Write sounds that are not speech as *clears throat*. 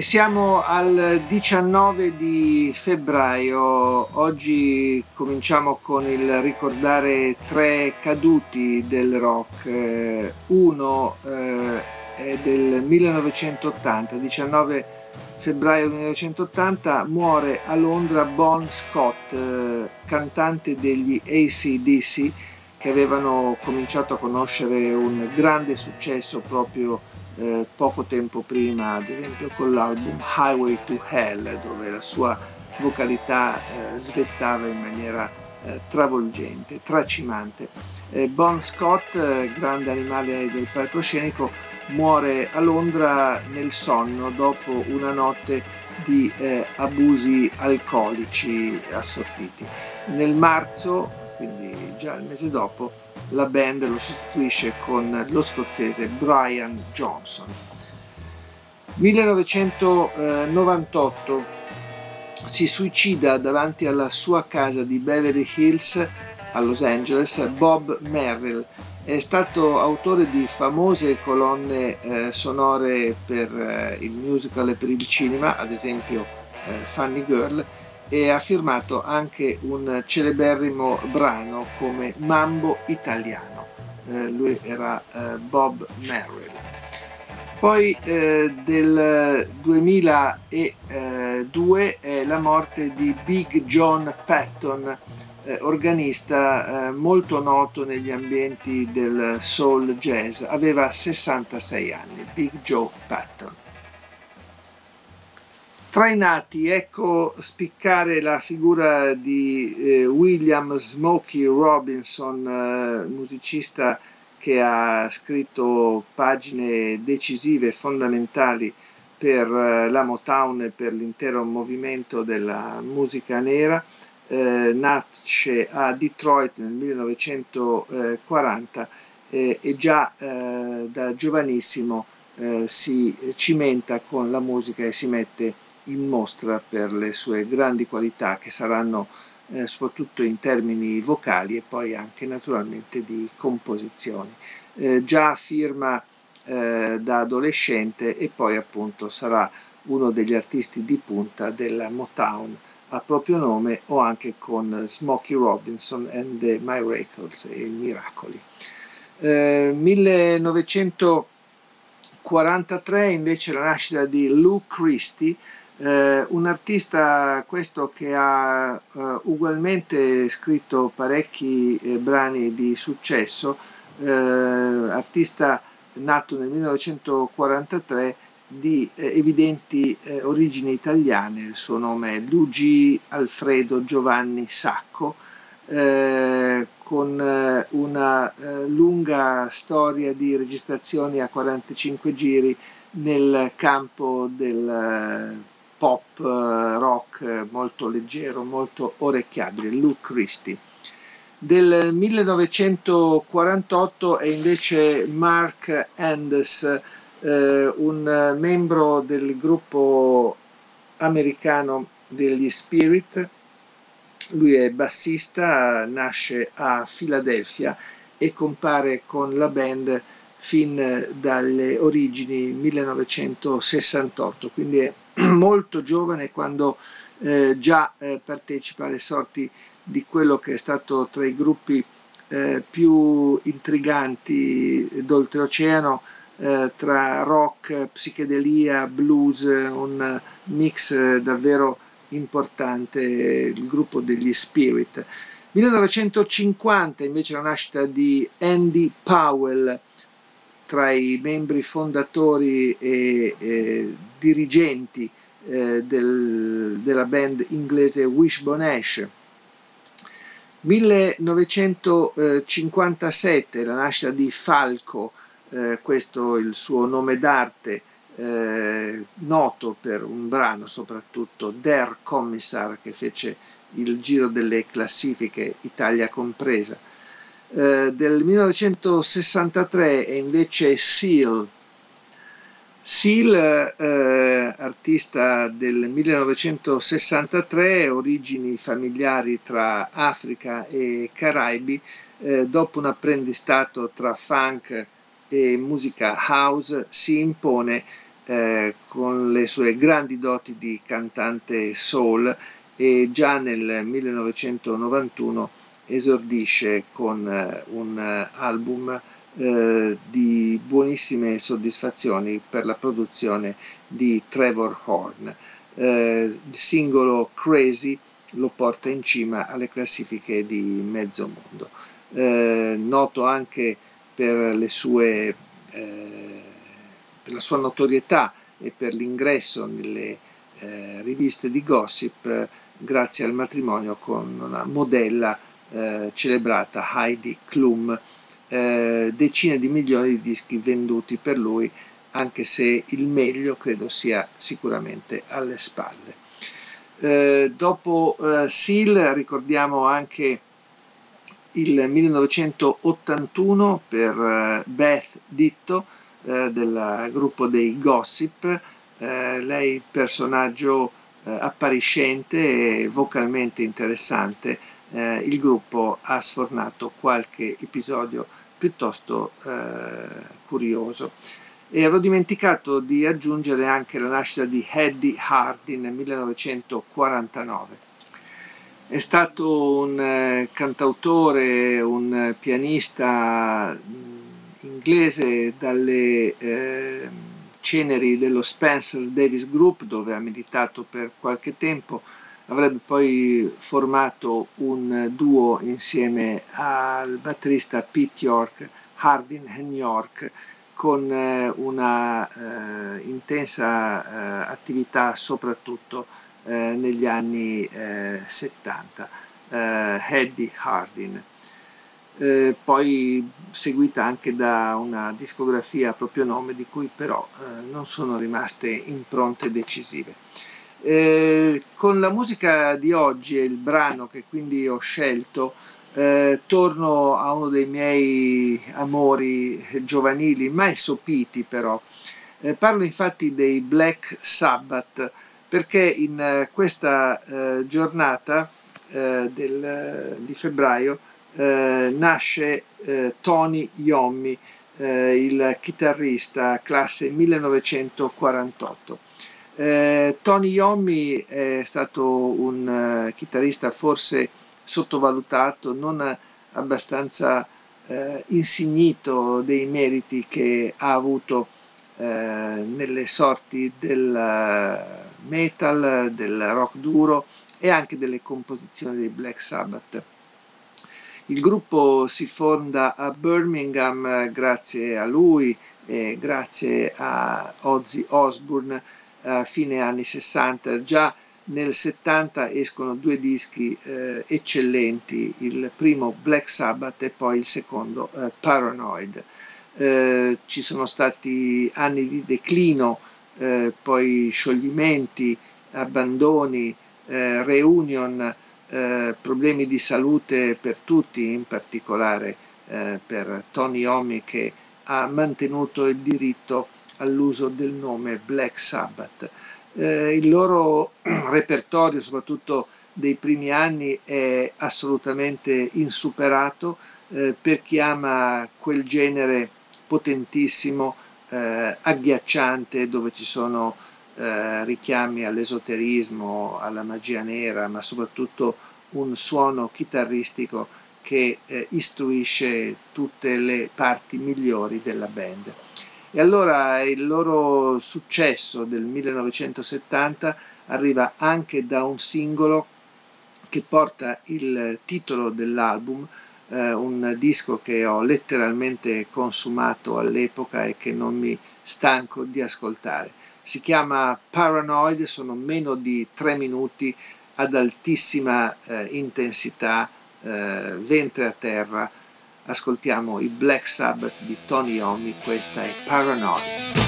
Siamo al 19 di febbraio, oggi cominciamo con il ricordare tre caduti del rock, uno eh, è del 1980, 19 febbraio 1980 muore a Londra Bon Scott, eh, cantante degli ACDC che avevano cominciato a conoscere un grande successo proprio eh, poco tempo prima, ad esempio con l'album Highway to Hell, dove la sua vocalità eh, svettava in maniera eh, travolgente, tracimante. Bon Scott, eh, grande animale del palcoscenico, muore a Londra nel sonno dopo una notte di eh, abusi alcolici assortiti. Nel marzo, quindi già il mese dopo, la band lo sostituisce con lo scozzese Brian Johnson. 1998 si suicida davanti alla sua casa di Beverly Hills a Los Angeles Bob Merrill. È stato autore di famose colonne eh, sonore per eh, il musical e per il cinema, ad esempio eh, Funny Girl, e ha firmato anche un celeberrimo brano come Mambo Italiano. Eh, lui era eh, Bob Merrill. Poi eh, del 2002 è la morte di Big John Patton, eh, organista eh, molto noto negli ambienti del soul jazz. Aveva 66 anni, Big Joe Patton. Tra i nati, ecco spiccare la figura di eh, William Smokey Robinson, eh, musicista che ha scritto pagine decisive fondamentali per eh, la Motown e per l'intero movimento della musica nera. Eh, nasce a Detroit nel 1940 eh, e già eh, da giovanissimo si cimenta con la musica e si mette in mostra per le sue grandi qualità che saranno eh, soprattutto in termini vocali e poi anche naturalmente di composizioni. Eh, già firma eh, da adolescente e poi appunto sarà uno degli artisti di punta della Motown a proprio nome o anche con Smokey Robinson and the Miracles e i Miracoli. Eh, 1943 invece la nascita di Lou Christie eh, un artista questo che ha eh, ugualmente scritto parecchi eh, brani di successo, eh, artista nato nel 1943 di eh, evidenti eh, origini italiane, il suo nome è Luigi Alfredo Giovanni Sacco, con una lunga storia di registrazioni a 45 giri nel campo del pop eh, rock molto leggero, molto orecchiabile, Luke Christie. Del 1948 è invece Mark Andes, eh, un membro del gruppo americano degli Spirit. Lui è bassista, nasce a Filadelfia e compare con la band fin dalle origini 1968, quindi è *clears throat* molto giovane quando eh, già eh, partecipa alle sorti di quello che è stato tra i gruppi eh, più intriganti d'oltreoceano eh, tra rock, psichedelia, blues, un mix davvero importante, il gruppo degli Spirit. 1950 invece la nascita di Andy Powell, tra i membri fondatori e, e dirigenti eh, del, della band inglese Wishbone Ash. 1957 la nascita di Falco, eh, questo il suo nome d'arte eh, noto per un brano soprattutto Der Kommissar che fece il giro delle classifiche Italia compresa. Eh, del 1963 è invece Seal. Seal, eh, artista del 1963, origini familiari tra Africa e Caraibi, eh, dopo un apprendistato tra funk e musica house, si impone eh, con le sue grandi doti di cantante soul e già nel 1991 esordisce con eh, un eh, album eh, di buonissime soddisfazioni per la produzione di Trevor Horn. Eh, il singolo Crazy lo porta in cima alle classifiche di mezzo mondo. Eh, noto anche per, sue, eh, per la sua notorietà e per l'ingresso nelle riviste di gossip grazie al matrimonio con una modella eh, celebrata Heidi Klum, eh, decine di milioni di dischi venduti per lui, anche se il meglio credo sia sicuramente alle spalle. Eh, dopo eh, Seal ricordiamo anche il 1981 per eh, Beth Ditto eh, del gruppo dei Gossip, lei personaggio appariscente e vocalmente interessante, eh, il gruppo ha sfornato qualche episodio piuttosto eh, curioso. E avevo dimenticato di aggiungere anche la nascita di Eddie Hardin nel 1949. È stato un eh, cantautore, un pianista mm, inglese dalle eh, ceneri dello Spencer Davis Group dove ha militato per qualche tempo, avrebbe poi formato un duo insieme al batterista Pete York, Hardin and York, con eh, una eh, intensa eh, attività soprattutto eh, negli anni 70, eh, eh, Eddie Hardin. Poi seguita anche da una discografia a proprio nome di cui però non sono rimaste impronte decisive. Eh, con la musica di oggi e il brano che quindi ho scelto, torno a uno dei miei amori giovanili, mai sopiti però. parlo infatti dei Black Sabbath, perché in eh, questa eh, giornata eh, del, di febbraio nasce Tony Iommi, il chitarrista classe 1948. Eh, Tony Iommi è stato un uh, chitarrista forse sottovalutato, non abbastanza uh, insignito dei meriti che ha avuto uh, nelle sorti del metal, del rock duro e anche delle composizioni dei Black Sabbath. Il gruppo si fonda a Birmingham eh, grazie a lui e grazie a Ozzy Osbourne a fine anni 60. Già nel 70 escono due dischi eh, eccellenti, il primo Black Sabbath e poi il secondo eh, Paranoid. Eh, ci sono stati anni di declino eh, poi scioglimenti, abbandoni, eh, reunion, eh, problemi di salute per tutti, in particolare eh, per Tony Omi che ha mantenuto il diritto all'uso del nome Black Sabbath. Eh, il loro *clears throat* repertorio, soprattutto dei primi anni, è assolutamente insuperato eh, per chi ama quel genere potentissimo eh, agghiacciante dove ci sono eh, richiami all'esoterismo, alla magia nera, ma soprattutto un suono chitarristico che eh, istruisce tutte le parti migliori della band. E allora il loro successo del 1970 arriva anche da un singolo che porta il titolo dell'album, eh, un disco che ho letteralmente consumato all'epoca e che non mi stanco di ascoltare. Si chiama Paranoid, sono meno di tre minuti ad altissima eh, intensità, eh, ventre a terra, ascoltiamo i Black Sabbath di Tony Iommi, questa è Paranoid.